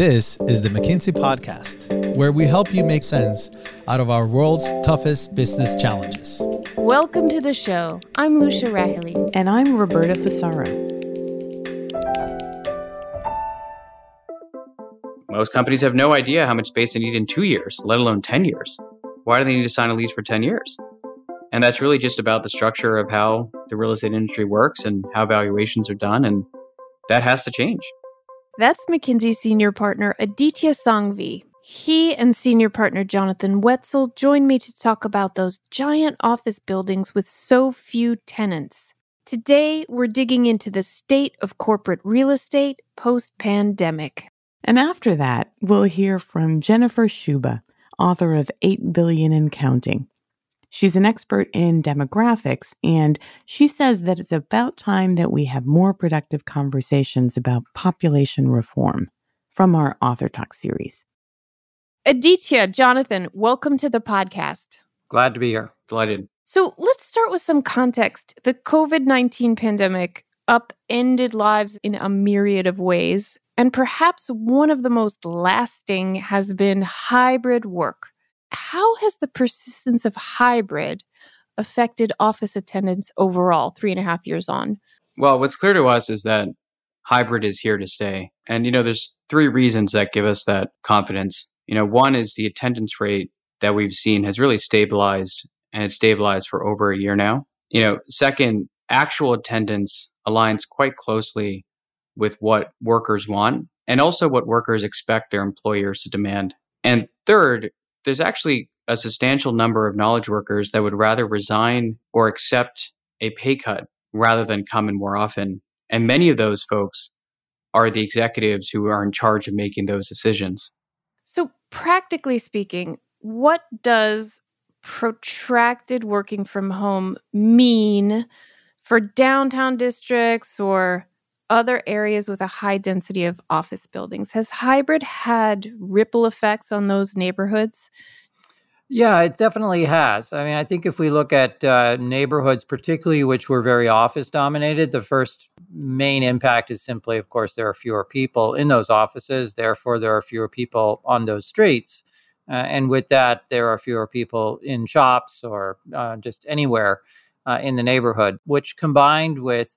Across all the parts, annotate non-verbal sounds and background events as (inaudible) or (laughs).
This is the McKinsey Podcast, where we help you make sense out of our world's toughest business challenges. Welcome to the show. I'm Lucia Rahilly. And I'm Roberta Fusaro. Most companies have no idea how much space they need in two years, let alone 10 years. Why do they need to sign a lease for 10 years? And that's really just about the structure of how the real estate industry works and how valuations are done. And that has to change. That's McKinsey senior partner Aditya Sanghvi. He and senior partner Jonathan Woetzel joined me to talk about those giant office buildings with so few tenants. Today, we're digging into the state of corporate real estate post pandemic. And after that, we'll hear from Jennifer Sciubba, author of 8 Billion and Counting. She's an expert in demographics, and she says that it's about time that we have more productive conversations about population reform from our Author Talk series. Aditya, Jonathan, welcome to the podcast. Glad to be here. Delighted. So let's start with some context. The COVID 19 pandemic upended lives in a myriad of ways, and perhaps one of the most lasting has been hybrid work. How has the persistence of hybrid affected office attendance overall, three and a half years on? Well, what's clear to us is that hybrid is here to stay. And, you know, there's three reasons that give us that confidence. You know, one is the attendance rate that we've seen has really stabilized and it's stabilized for over a year now. You know, second, actual attendance aligns quite closely with what workers want and also what workers expect their employers to demand. And third, there's actually a substantial number of knowledge workers that would rather resign or accept a pay cut rather than come in more often. And many of those folks are the executives who are in charge of making those decisions. So, practically speaking, what does protracted working from home mean for downtown districts or other areas with a high density of office buildings. Has hybrid had ripple effects on those neighborhoods? Yeah, it definitely has. I mean, I think if we look at uh, neighborhoods, particularly which were very office dominated, the first main impact is simply, of course, there are fewer people in those offices. Therefore, there are fewer people on those streets. Uh, and with that, there are fewer people in shops or uh, just anywhere uh, in the neighborhood, which combined with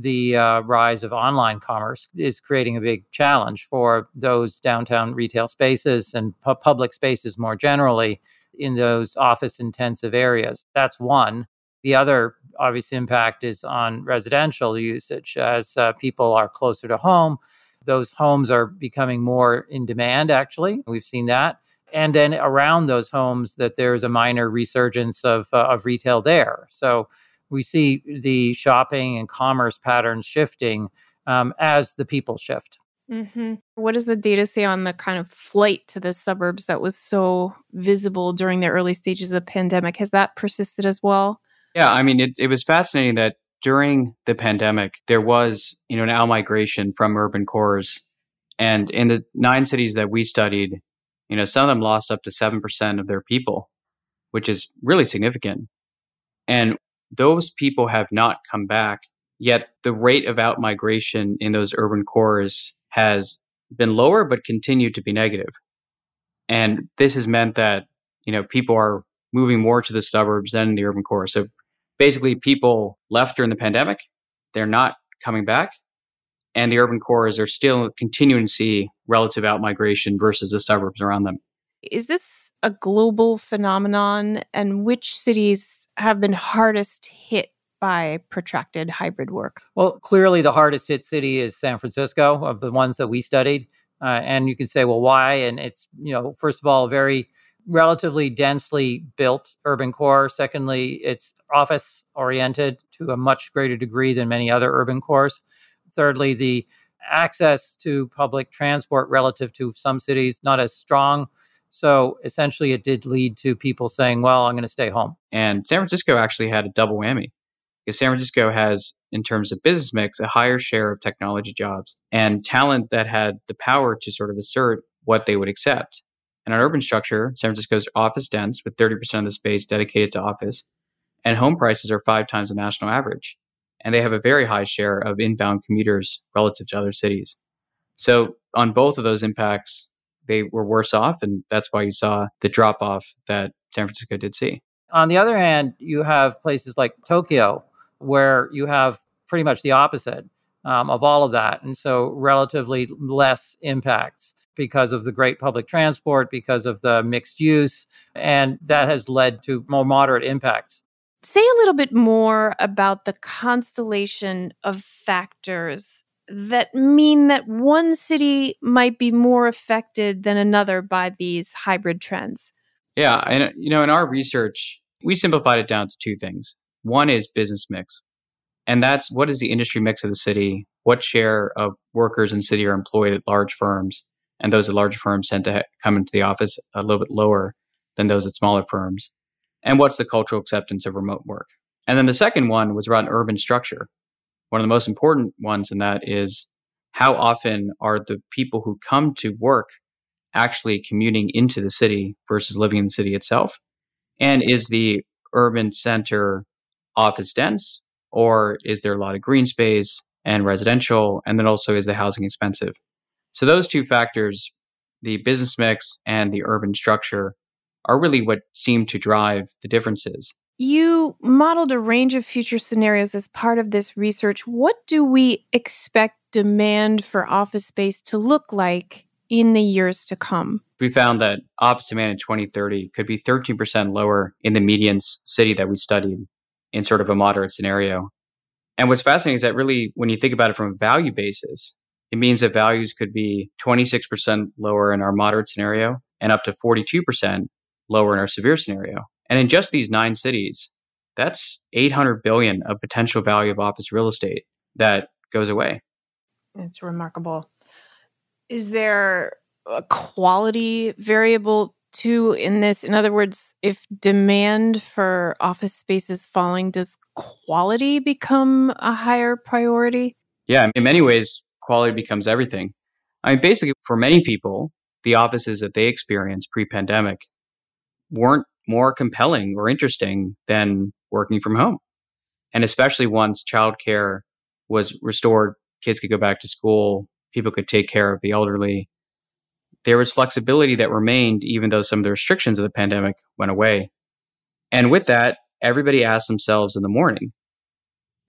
the uh, rise of online commerce is creating a big challenge for those downtown retail spaces and pu- public spaces more generally in those office intensive areas. That's one. The other obvious impact is on residential usage as uh, people are closer to home. Those homes are becoming more in demand, actually. We've seen that. And then around those homes, that there's a minor resurgence of, uh, of retail there. So we see the shopping and commerce patterns shifting um, as the people shift. Mm-hmm. What does the data say on the kind of flight to the suburbs that was so visible during the early stages of the pandemic? Has that persisted as well? Yeah, I mean, it, it was fascinating that during the pandemic, there was, you know, an outmigration from urban cores. And in the nine cities that we studied, you know, some of them lost up to 7% of their people, which is really significant. And those people have not come back. Yet the rate of outmigration in those urban cores has been lower, but continued to be negative. And this has meant that, you know, people are moving more to the suburbs than the urban core. So basically people left during the pandemic, they're not coming back. And the urban cores are still continuing to see relative outmigration versus the suburbs around them. Is this a global phenomenon? And which cities have been hardest hit by protracted hybrid work? Well, clearly the hardest hit city is San Francisco of the ones that we studied. Uh, and you can say, well, why? And it's, you know, first of all, very relatively densely built urban core. Secondly, it's office oriented to a much greater degree than many other urban cores. Thirdly, the access to public transport relative to some cities not as strong so essentially, it did lead to people saying, well, I'm going to stay home. And San Francisco actually had a double whammy because San Francisco has, in terms of business mix, a higher share of technology jobs and talent that had the power to sort of assert what they would accept. And on urban structure, San Francisco's office dense with 30% of the space dedicated to office, and home prices are five times the national average. And they have a very high share of inbound commuters relative to other cities. So on both of those impacts, they were worse off. And that's why you saw the drop off that San Francisco did see. On the other hand, you have places like Tokyo where you have pretty much the opposite um, of all of that. And so relatively less impacts because of the great public transport, because of the mixed use. And that has led to more moderate impacts. Say a little bit more about the constellation of factors that mean that one city might be more affected than another by these hybrid trends. Yeah, and you know, in our research, we simplified it down to two things. One is business mix. And that's what is the industry mix of the city? What share of workers in the city are employed at large firms? And those at large firms tend to come into the office a little bit lower than those at smaller firms. And what's the cultural acceptance of remote work? And then the second one was around urban structure. One of the most important ones in that is how often are the people who come to work actually commuting into the city versus living in the city itself? And is the urban center office dense or is there a lot of green space and residential? And then also, is the housing expensive? So, those two factors, the business mix and the urban structure, are really what seem to drive the differences. You modeled a range of future scenarios as part of this research. What do we expect demand for office space to look like in the years to come? We found that office demand in 2030 could be 13% lower in the median city that we studied in sort of a moderate scenario. And what's fascinating is that really, when you think about it from a value basis, it means that values could be 26% lower in our moderate scenario and up to 42% lower in our severe scenario. And in just these nine cities, that's 800 billion of potential value of office real estate that goes away. It's remarkable. Is there a quality variable too in this? In other words, if demand for office space is falling, does quality become a higher priority? Yeah, in many ways, quality becomes everything. I mean, basically, for many people, the offices that they experienced pre pandemic weren't more compelling or interesting than working from home. And especially once childcare was restored, kids could go back to school, people could take care of the elderly, there was flexibility that remained, even though some of the restrictions of the pandemic went away. And with that, everybody asked themselves in the morning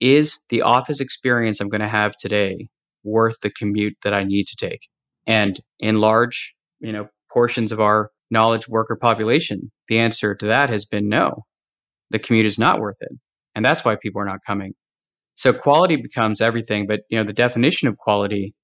is the office experience I'm going to have today worth the commute that I need to take? And in large, you know, portions of our knowledge worker population, the answer to that has been no. The commute is not worth it. And that's why people are not coming. So quality becomes everything, but you know, the definition of quality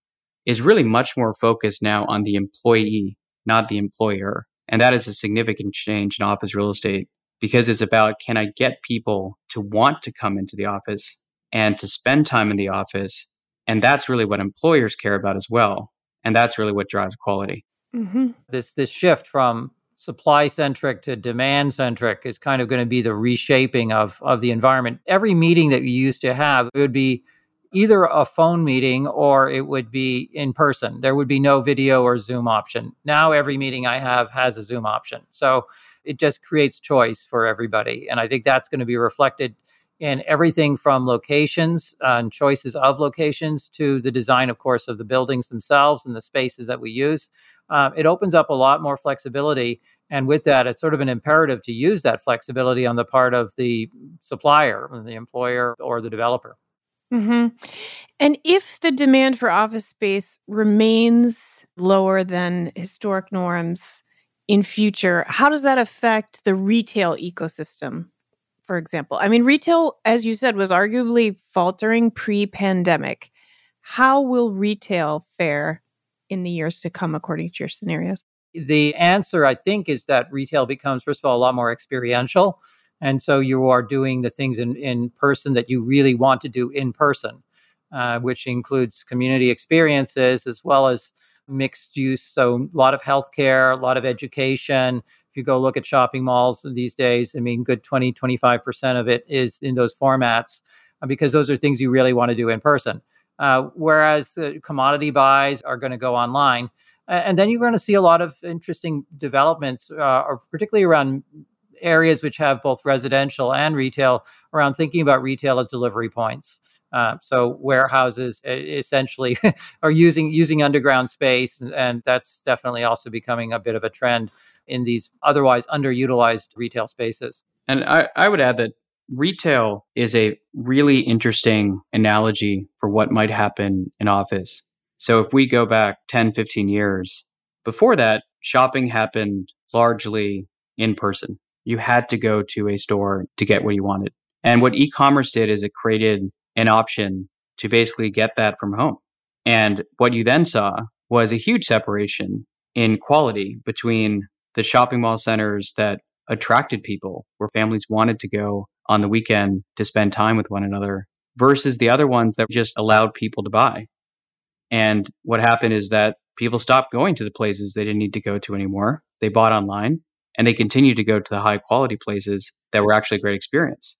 is really much more focused now on the employee, not the employer. And that is a significant change in office real estate because it's about can I get people to want to come into the office and to spend time in the office? And that's really what employers care about as well. And that's really what drives quality. Mm-hmm. This this shift from supply centric to demand centric is kind of going to be the reshaping of of the environment. Every meeting that you used to have it would be either a phone meeting or it would be in person. There would be no video or Zoom option. Now, every meeting I have has a Zoom option. So it just creates choice for everybody. And I think that's going to be reflected in everything from locations and choices of locations to the design, of course, of the buildings themselves and the spaces that we use. Um, it opens up a lot more flexibility. And with that, it's sort of an imperative to use that flexibility on the part of the supplier, the employer, or the developer. Mm-hmm. And if the demand for office space remains lower than historic norms in future, how does that affect the retail ecosystem? For example, I mean, retail, as you said, was arguably faltering pre pandemic. How will retail fare in the years to come, according to your scenarios? The answer, I think, is that retail becomes, first of all, a lot more experiential. And so you are doing the things in, in person that you really want to do in person, uh, which includes community experiences as well as mixed use. So a lot of healthcare, a lot of education. You go look at shopping malls these days, I mean, good 20, 25% of it is in those formats uh, because those are things you really want to do in person. Uh, whereas uh, commodity buys are going to go online. And then you're going to see a lot of interesting developments, uh, particularly around areas which have both residential and retail around thinking about retail as delivery points. Uh, so warehouses essentially (laughs) are using using underground space, and, and that's definitely also becoming a bit of a trend in these otherwise underutilized retail spaces. And I, I would add that retail is a really interesting analogy for what might happen in office. So if we go back 10, 15 years, before that, shopping happened largely in person. You had to go to a store to get what you wanted. And what e commerce did is it created an option to basically get that from home. And what you then saw was a huge separation in quality between the shopping mall centers that attracted people, where families wanted to go on the weekend to spend time with one another, versus the other ones that just allowed people to buy. And what happened is that people stopped going to the places they didn't need to go to anymore. They bought online and they continued to go to the high quality places that were actually a great experience.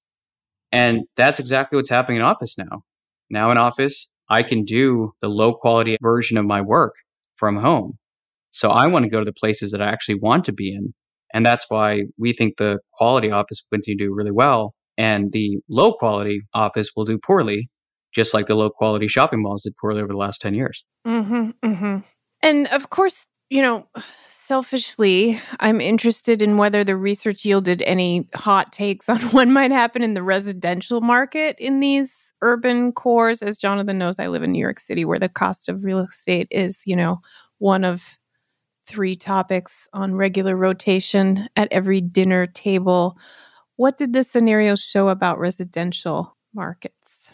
And that's exactly what's happening in office now. Now in office, I can do the low quality version of my work from home. So I want to go to the places that I actually want to be in. And that's why we think the quality office will continue to do really well and the low quality office will do poorly, just like the low quality shopping malls did poorly over the last 10 years. Mm-hmm, mm-hmm. And of course, you know, selfishly, I'm interested in whether the research yielded any hot takes on (laughs) what might happen in the residential market in these urban cores. As Jonathan knows, I live in New York City where the cost of real estate is, you know, one of three topics on regular rotation at every dinner table. What did this scenario show about residential markets?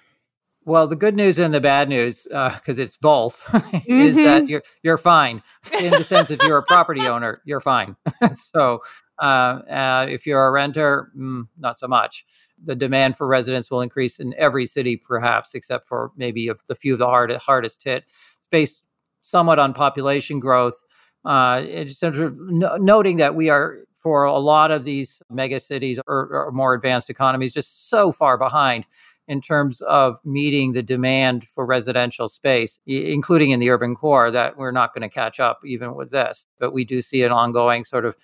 Well, the good news and the bad news, because uh, it's both, mm-hmm. (laughs) is that mm-hmm. you're you're fine in the sense if you're a property (laughs) owner, you're fine. (laughs) so uh, uh, if you're a renter, mm, not so much. The demand for residents will increase in every city, perhaps, except for maybe a, the few of the hard, hardest hit. It's based somewhat on population growth. Uh, it's sort of noting that we are for a lot of these mega cities or, or more advanced economies just so far behind in terms of meeting the demand for residential space, including in the urban core, that we're not going to catch up even with this. But we do see an ongoing sort of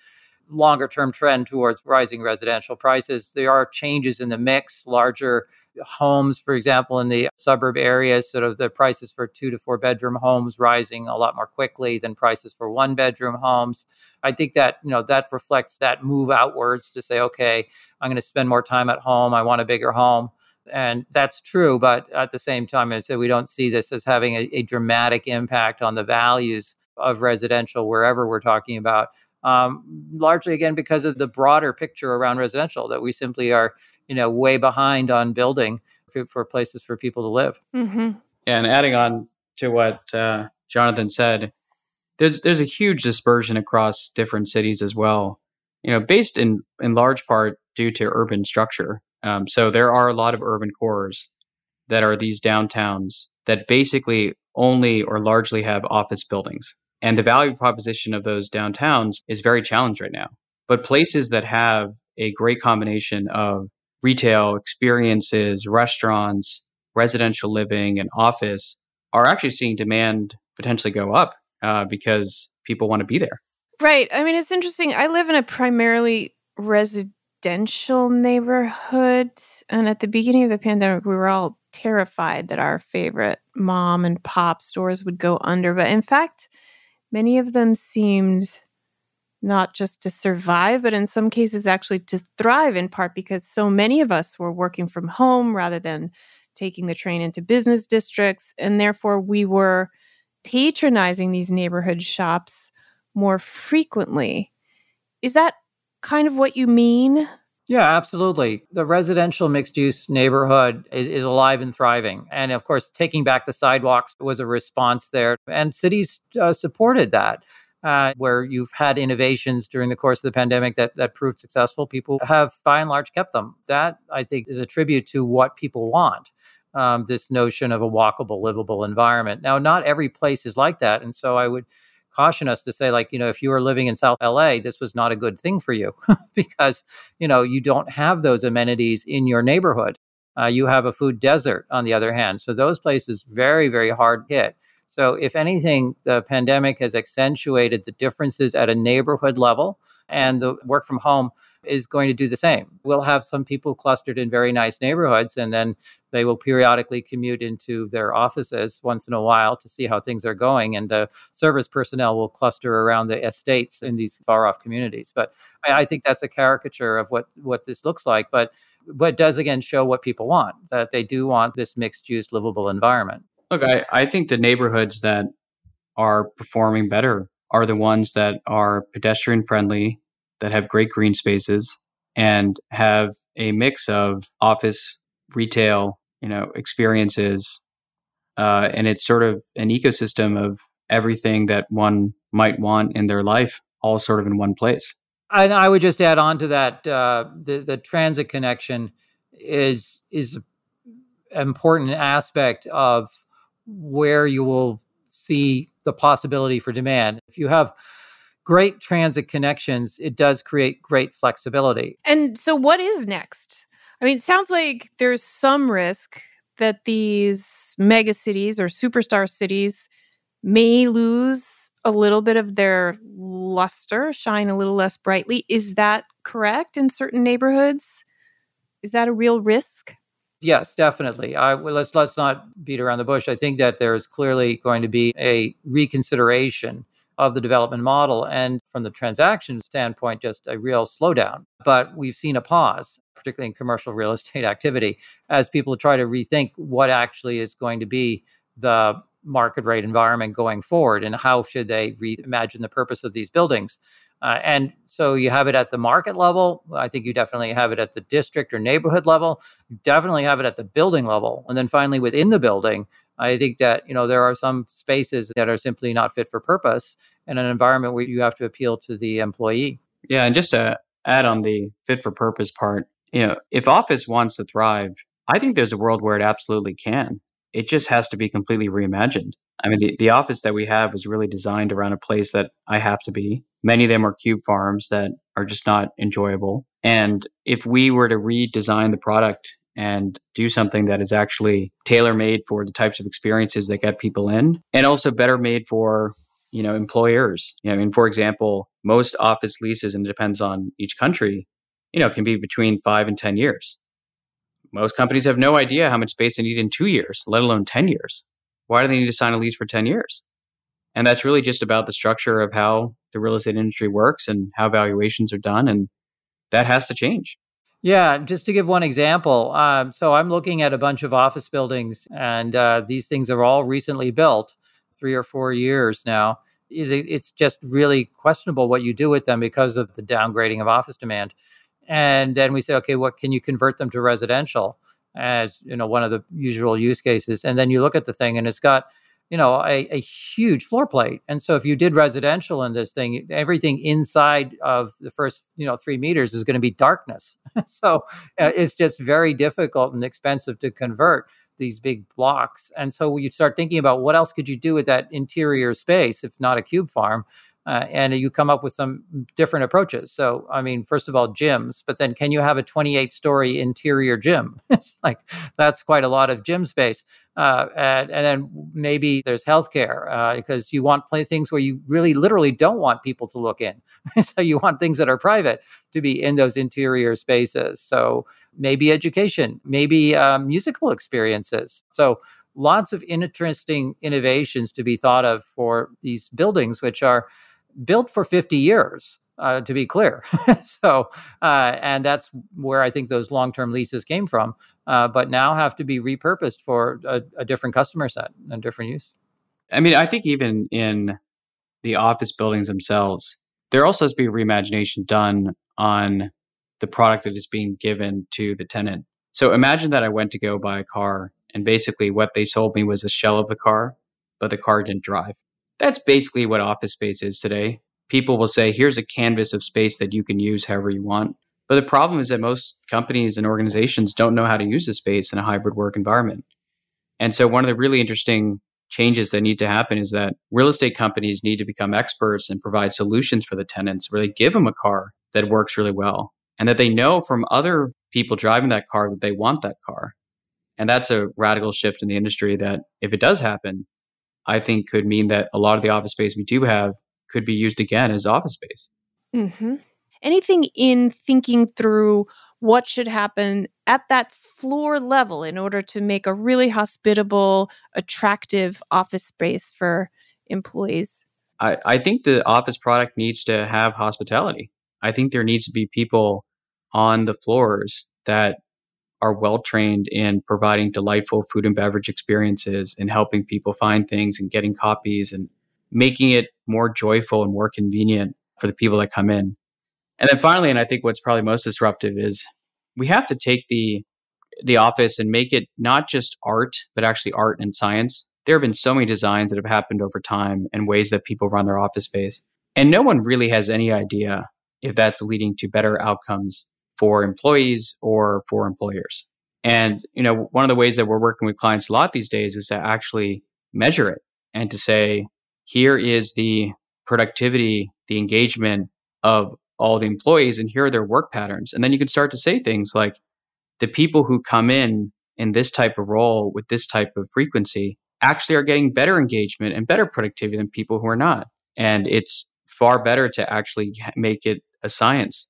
longer term trend towards rising residential prices. There are changes in the mix, larger homes, for example, in the suburb areas, sort of the prices for two to four bedroom homes rising a lot more quickly than prices for one bedroom homes. I think that, you know, that reflects that move outwards to say, okay, I'm going to spend more time at home. I want a bigger home. And that's true. But at the same time, I said we don't see this as having a, a dramatic impact on the values of residential wherever we're talking about. Um, largely again because of the broader picture around residential that we simply are you know way behind on building for, for places for people to live. Mm-hmm. And adding on to what uh, Jonathan said, there's there's a huge dispersion across different cities as well. You know, based in in large part due to urban structure. Um, so there are a lot of urban cores that are these downtowns that basically only or largely have office buildings. And the value proposition of those downtowns is very challenged right now. But places that have a great combination of retail experiences, restaurants, residential living, and office are actually seeing demand potentially go up uh, because people want to be there. Right. I mean, it's interesting. I live in a primarily residential neighborhood. And at the beginning of the pandemic, we were all terrified that our favorite mom and pop stores would go under. But in fact, many of them seemed not just to survive, but in some cases actually to thrive in part because so many of us were working from home rather than taking the train into business districts. And therefore, we were patronizing these neighborhood shops more frequently. Is that kind of what you mean? Yeah, absolutely. The residential mixed use neighborhood is, is, alive and thriving. And of course, taking back the sidewalks was a response there. And cities uh, supported that uh, where you've had innovations during the course of the pandemic that, that proved successful, people have by and large kept them. That, I think, is a tribute to what people want. Um, this notion of a walkable, livable environment. Now, not every place is like that. And so I would caution us to say, like, you know, if you were living in South LA, this was not a good thing for you (laughs) because, you know, you don't have those amenities in your neighborhood. Uh, you have a food desert, on the other hand. So those places very, very hard hit. So, if anything, the pandemic has accentuated the differences at a neighborhood level, and the work from home is going to do the same. We'll have some people clustered in very nice neighborhoods, and then they will periodically commute into their offices once in a while to see how things are going. And the service personnel will cluster around the estates in these far off communities. But I, think that's a caricature of what, what this looks like. But but does again show what people want that they do want this mixed use livable environment. Look, I, I think the neighborhoods that are performing better are the ones that are pedestrian friendly, that have great green spaces, and have a mix of office, retail, you know, experiences, uh, and it's sort of an ecosystem of everything that one might want in their life, all sort of in one place. And I would just add on to that uh, the the transit connection is is an important aspect of where you will see the possibility for demand. If you have great transit connections, it does create great flexibility. And so, what is next? I mean, it sounds like there's some risk that these mega cities or superstar cities may lose a little bit of their luster, shine a little less brightly. Is that correct in certain neighborhoods? Is that a real risk? Yes, definitely. I, well, let's let's not beat around the bush. I think that there is clearly going to be a reconsideration of the development model, and from the transaction standpoint, just a real slowdown. But we've seen a pause, particularly in commercial real (laughs) estate activity, as people try to rethink what actually is going to be the market rate environment going forward, and how should they reimagine the purpose of these buildings. Uh, and so you have it at the market level. I think you definitely have it at the district or neighborhood level. You definitely have it at the building level. And then finally, within the building, I think that you know there are some spaces that are simply not fit for purpose in an environment where you have to appeal to the employee. Yeah, and just to add on the fit for purpose part, you know, if office wants to thrive, I think there's a world where it absolutely can. It just has to be completely reimagined. I mean, the, the office that we have was really designed around a place that I have to be. Many of them are cube farms that are just not enjoyable. And if we were to redesign the product and do something that is actually tailor made for the types of experiences that get people in and also better made for you know employers you know, i mean for example most office leases and it depends on each country you know can be between five and ten years most companies have no idea how much space they need in two years let alone 10 years why do they need to sign a lease for 10 years? And that's really just about the structure of how the real estate industry works and how valuations are done. And that has to change. Yeah, just to give one example. Um, so I'm looking at a bunch of office buildings, and uh, these things are all recently built, three or four years now. It, it's just really questionable what you do with them because of the downgrading of office demand. And then we say, okay, what can you convert them to residential? as you know one of the usual use cases? And then you look at the thing and it's got you know a, a huge floor plate. And so if you did residential in this thing everything inside of the first you know three meters is going to be darkness. (laughs) So uh, it's just very difficult and expensive to convert these big blocks. And so you start thinking about what else could you do with that interior space if not a cube farm uh, and you come up with some different approaches. So, I mean, first of all, gyms, but then can you have a 28 story interior gym? (laughs) it's like that's quite a lot of gym space. Uh, and, and, then maybe there's healthcare uh, because you want play things where you really literally don't want people to look in. (laughs) so you want things that are private to be in those interior spaces. So maybe education, maybe um, musical experiences. So lots of interesting innovations to be thought of for these buildings, which are built for 50 years. Uh, to be clear. (laughs) so, uh, and that's where I think those long term leases came from, uh, but now have to be repurposed for a, a, different customer set and different use. I mean, I think even in the office buildings themselves, there also has to be reimagination done on the product that is being given to the tenant. So imagine that I went to go buy a car, and basically what they sold me was a shell of the car, but the car didn't drive. That's basically what office space is today. People will say, here's a canvas of space that you can use however you want. But the problem is that most companies and organizations don't know how to use the space in a hybrid work environment. And so, one of the really interesting changes that need to happen is that real estate companies need to become experts and provide solutions for the tenants where they give them a car that works really well and that they know from other people driving that car that they want that car. And that's a radical shift in the industry that, if it does happen, I think could mean that a lot of the office space we do have could be used again as office space. Mm-hmm. anything in thinking through what should happen at that floor level in order to make a really hospitable, attractive office space for employees? I, I think the office product needs to have hospitality. I think there needs to be people on the floors that are well trained in providing delightful food and beverage experiences and helping people find things and getting copies and making it more joyful and more convenient for the people that come in. And then finally, and I think what's probably most disruptive is we have to take the the office and make it not just art, but actually art and science. There have been so many designs that have happened over time and ways that people run their office space. And no one really has any idea if that's leading to better outcomes for employees or for employers. And, you know, one of the ways that we're working with clients a lot these days is to actually measure it and to say, here is the productivity, the engagement of all the employees, and here are their work patterns. And then you can start to say things like the people who come in in this type of role with this type of frequency actually are getting better engagement and better productivity than people who are not. And it's far better to actually make it a science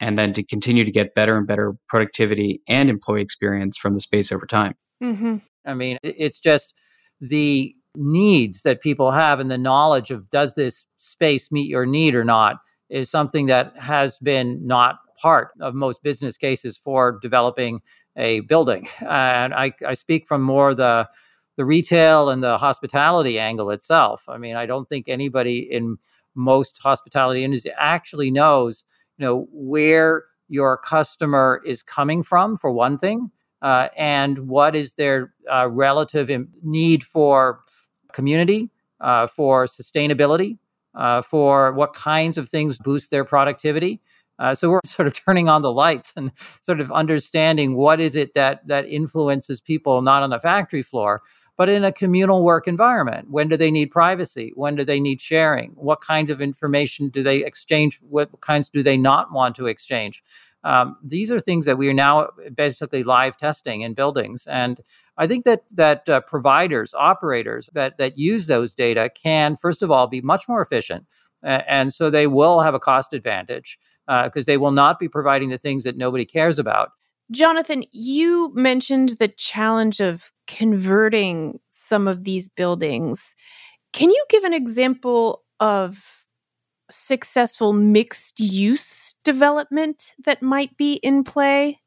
and then to continue to get better and better productivity and employee experience from the space over time. Mm-hmm. I mean, it's just the needs that people have and the knowledge of does this space meet your need or not is something that has been not part of most business cases for developing a building. (laughs) And I, I speak from more the the retail and the hospitality angle itself. I mean, I don't think anybody in most hospitality industry actually knows, you know, where your customer is coming from for one thing, uh, and what is their uh, relative need for community, uh, for sustainability, uh, for what kinds of things boost their productivity. Uh, so we're (laughs) sort of turning on the lights and sort of understanding what is it that that influences people not on the factory floor, but in a communal work environment. When do they need privacy? When do they need sharing? What kinds of information do they exchange? What kinds do they not want to exchange? Um, these are things that we are now basically live testing in buildings, and I think that that uh, providers, operators that that use those data can, first of all, be much more efficient, uh, and so they will have a cost advantage because uh, they will not be providing the things that nobody cares about. Jonathan, you mentioned the challenge of converting some of these buildings. Can you give an example of successful mixed use development that might be in play?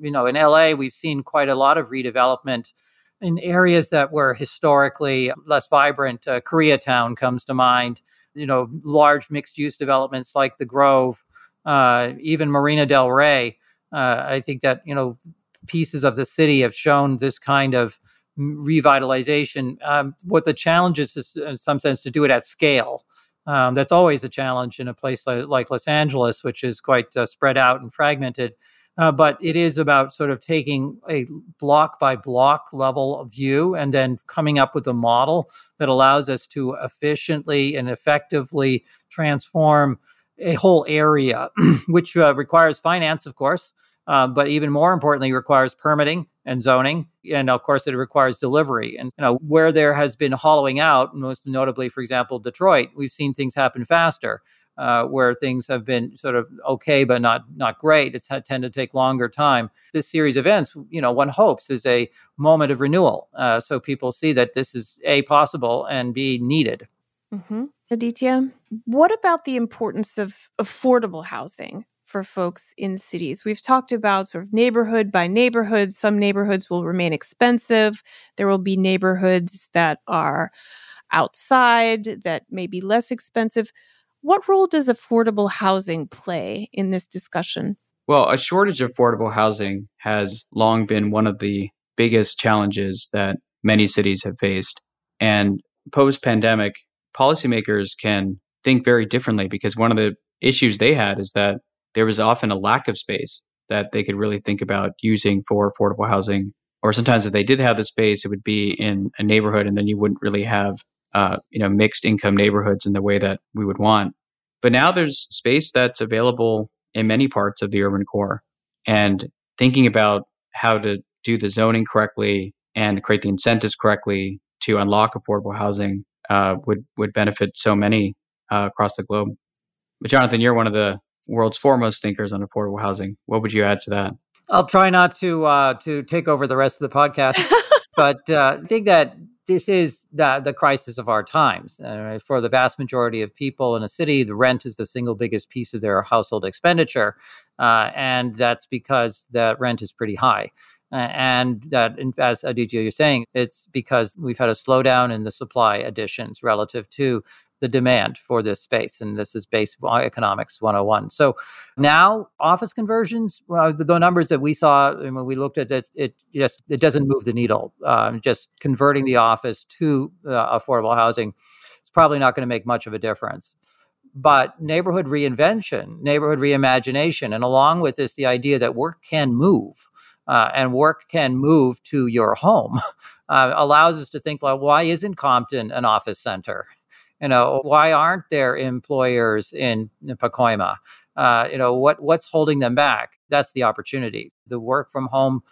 You know, in LA, we've seen quite a lot of redevelopment in areas that were historically less vibrant. Uh, Koreatown comes to mind. You know, large mixed use developments like the Grove, uh, even Marina Del Rey uh, I think that you know pieces of the city have shown this kind of revitalization. Um, what the challenge is, is, in some sense, to do it at scale. Um, that's always a challenge in a place like, like Los Angeles, which is quite uh, spread out and fragmented. Uh, but it is about sort of taking a block by block level view and then coming up with a model that allows us to efficiently and effectively transform a whole area, (clears throat) which uh, requires finance, of course, uh, but even more importantly, requires permitting and zoning, and of course, it requires delivery. And you know, where there has been hollowing out, most notably, for example, Detroit, we've seen things happen faster. Uh, where things have been sort of okay but not not great, it's had tend to take longer time. This series of events, you know, one hopes is a moment of renewal, uh, so people see that this is a possible and b needed. Mm-hmm. Aditya, what about the importance of affordable housing for folks in cities? We've talked about sort of neighborhood by neighborhood. Some neighborhoods will remain expensive. There will be neighborhoods that are outside that may be less expensive. What role does affordable housing play in this discussion? Well, a shortage of affordable housing has long been one of the biggest challenges that many cities have faced. And post pandemic, policymakers can think very differently because one of the issues they had is that there was often a lack of space that they could really think about using for affordable housing. Or sometimes if they did have the space, it would be in a neighborhood, and then you wouldn't really have uh, you know mixed income neighborhoods in the way that we would want. But now there's space that's available in many parts of the urban core, and thinking about how to do the zoning correctly and create the incentives correctly to unlock affordable housing uh, would would benefit so many uh, across the globe. But Jonathan, you're one of the world's foremost thinkers on affordable housing. What would you add to that? I'll try not to uh, to take over the rest of the podcast, (laughs) but uh, I think that this is the, the crisis of our times. Uh, for the vast majority of people in a city, the rent is the single biggest piece of their household expenditure, uh, and that's because the rent is pretty high. And that, as Aditya, you're saying, it's because we've had a slowdown in the supply additions relative to the demand for this space. And this is based on economics 101. So now office conversions, well, the, the, numbers that we saw when we looked at it, it just, it doesn't move the needle. Um, just converting the office to uh, affordable housing is probably not going to make much of a difference. But neighborhood reinvention, neighborhood reimagination, and along with this, the idea that work can move. Uh, and work can move to your home (laughs) uh, allows us to think, well, why isn't Compton an office center? You know, why aren't there employers in, in Pacoima? Uh, you know, what what's holding them back? That's the opportunity. The work from home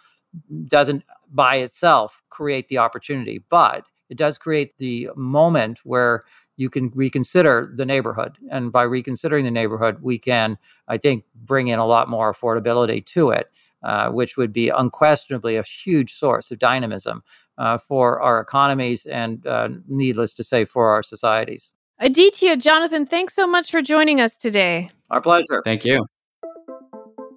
doesn't by itself create the opportunity, but it does create the moment where you can reconsider the neighborhood. And by reconsidering the neighborhood, we can, I think, bring in a lot more affordability to it, uh, which would be unquestionably a huge source of dynamism uh, for our economies and, uh, needless to say, for our societies. Aditya, Jonathan, thanks so much for joining us today. Our pleasure. Thank you.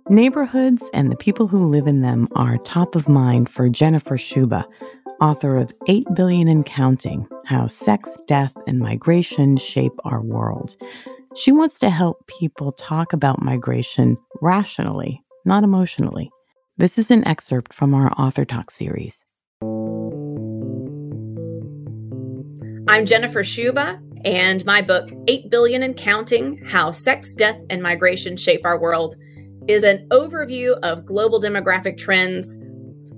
Neighborhoods and the people who live in them are top of mind for Jennifer Sciubba, author of 8 Billion and Counting How Sex, Death, and Migration Shape Our World. She wants to help people talk about migration rationally, not emotionally. This is an excerpt from our Author Talk series. I'm Jennifer Sciubba, and my book, 8 Billion and Counting How Sex, Death, and Migration Shape Our World, is an overview of global demographic trends.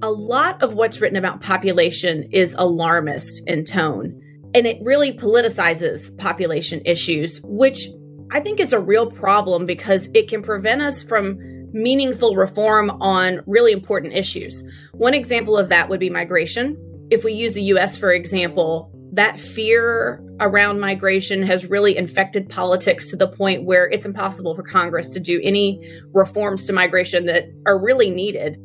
A lot of what's written about population is alarmist in tone, and it really politicizes population issues, which I think is a real problem because it can prevent us from meaningful reform on really important issues. One example of that would be migration. If we use the US, for example, that fear around migration has really infected politics to the point where it's impossible for Congress to do any reforms to migration that are really needed.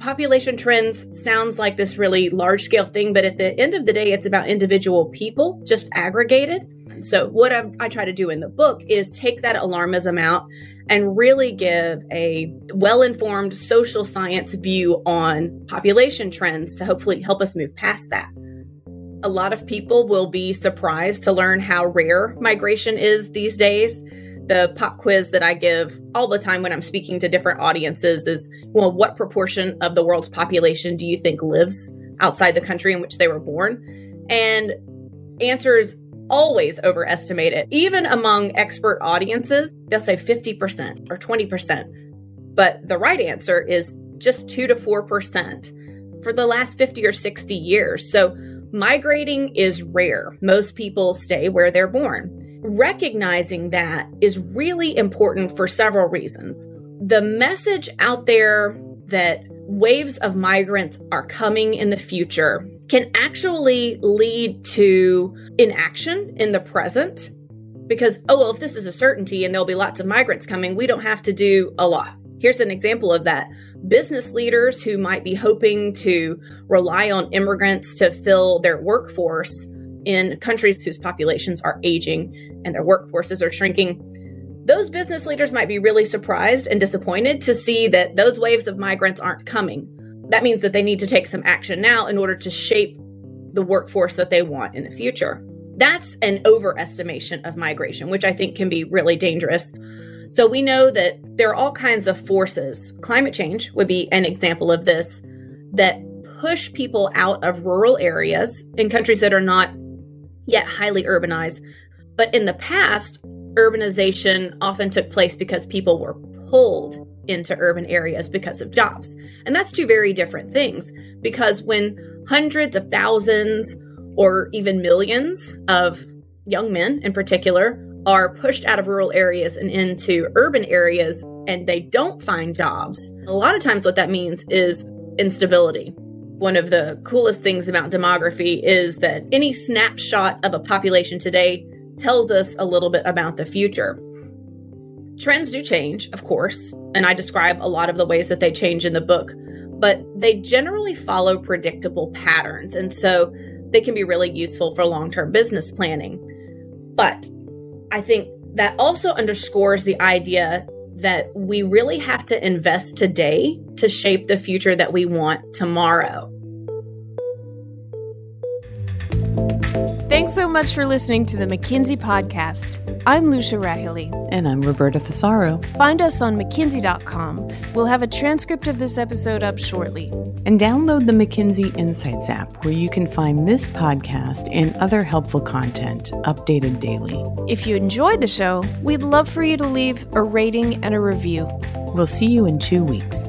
Population trends sounds like this really large scale thing, but at the end of the day, it's about individual people just aggregated. So, what I've, i try to do in the book is take that alarmism out and really give a well informed social science view on population trends to hopefully help us move past that. A lot of people will be surprised to learn how rare migration is these days. The pop quiz that I give all the time when I'm speaking to different audiences is well, what proportion of the world's population do you think lives outside the country in which they were born? And answers always overestimate it. Even among expert audiences, they'll say 50% or 20%. But the right answer is just 2 to 4% for the last 50 or 60 years. So Migrating is rare. Most people stay where they're born. Recognizing that is really important for several reasons. The message out there that waves of migrants are coming in the future can actually lead to inaction in the present because, oh, well, if this is a certainty and there'll be lots of migrants coming, we don't have to do a lot. Here's an example of that. Business leaders who might be hoping to rely on immigrants to fill their workforce in countries whose populations are aging and their workforces are shrinking. Those business leaders might be really surprised and disappointed to see that those waves of migrants aren't coming. That means that they need to take some action now in order to shape the workforce that they want in the future. That's an overestimation of migration, which I think can be really dangerous. So we know that there are all kinds of forces. Climate change would be an example of this that push people out of rural areas in countries that are not yet highly urbanized. But in the past, urbanization often took place because people were pulled into urban areas because of jobs. And that's two very different things because when hundreds of thousands or even millions of young men in particular are pushed out of rural areas and into urban areas and they don't find jobs, a lot of times what that means is instability. One of the coolest things about demography is that any snapshot of a population today tells us a little bit about the future. Trends do change, of course, and I describe a lot of the ways that they change in the book, but they generally follow predictable patterns. And so they can be really useful for long term business planning. But I think that also underscores the idea that we really have to invest today to shape the future that we want tomorrow. much for listening to the McKinsey Podcast. I'm Lucia Rahilly. And I'm Roberta Fusaro. Find us on McKinsey.com. We'll have a transcript of this episode up shortly. And download the McKinsey Insights app, where you can find this podcast and other helpful content updated daily. If you enjoyed the show, we'd love for you to leave a rating and a review. We'll see you in two weeks.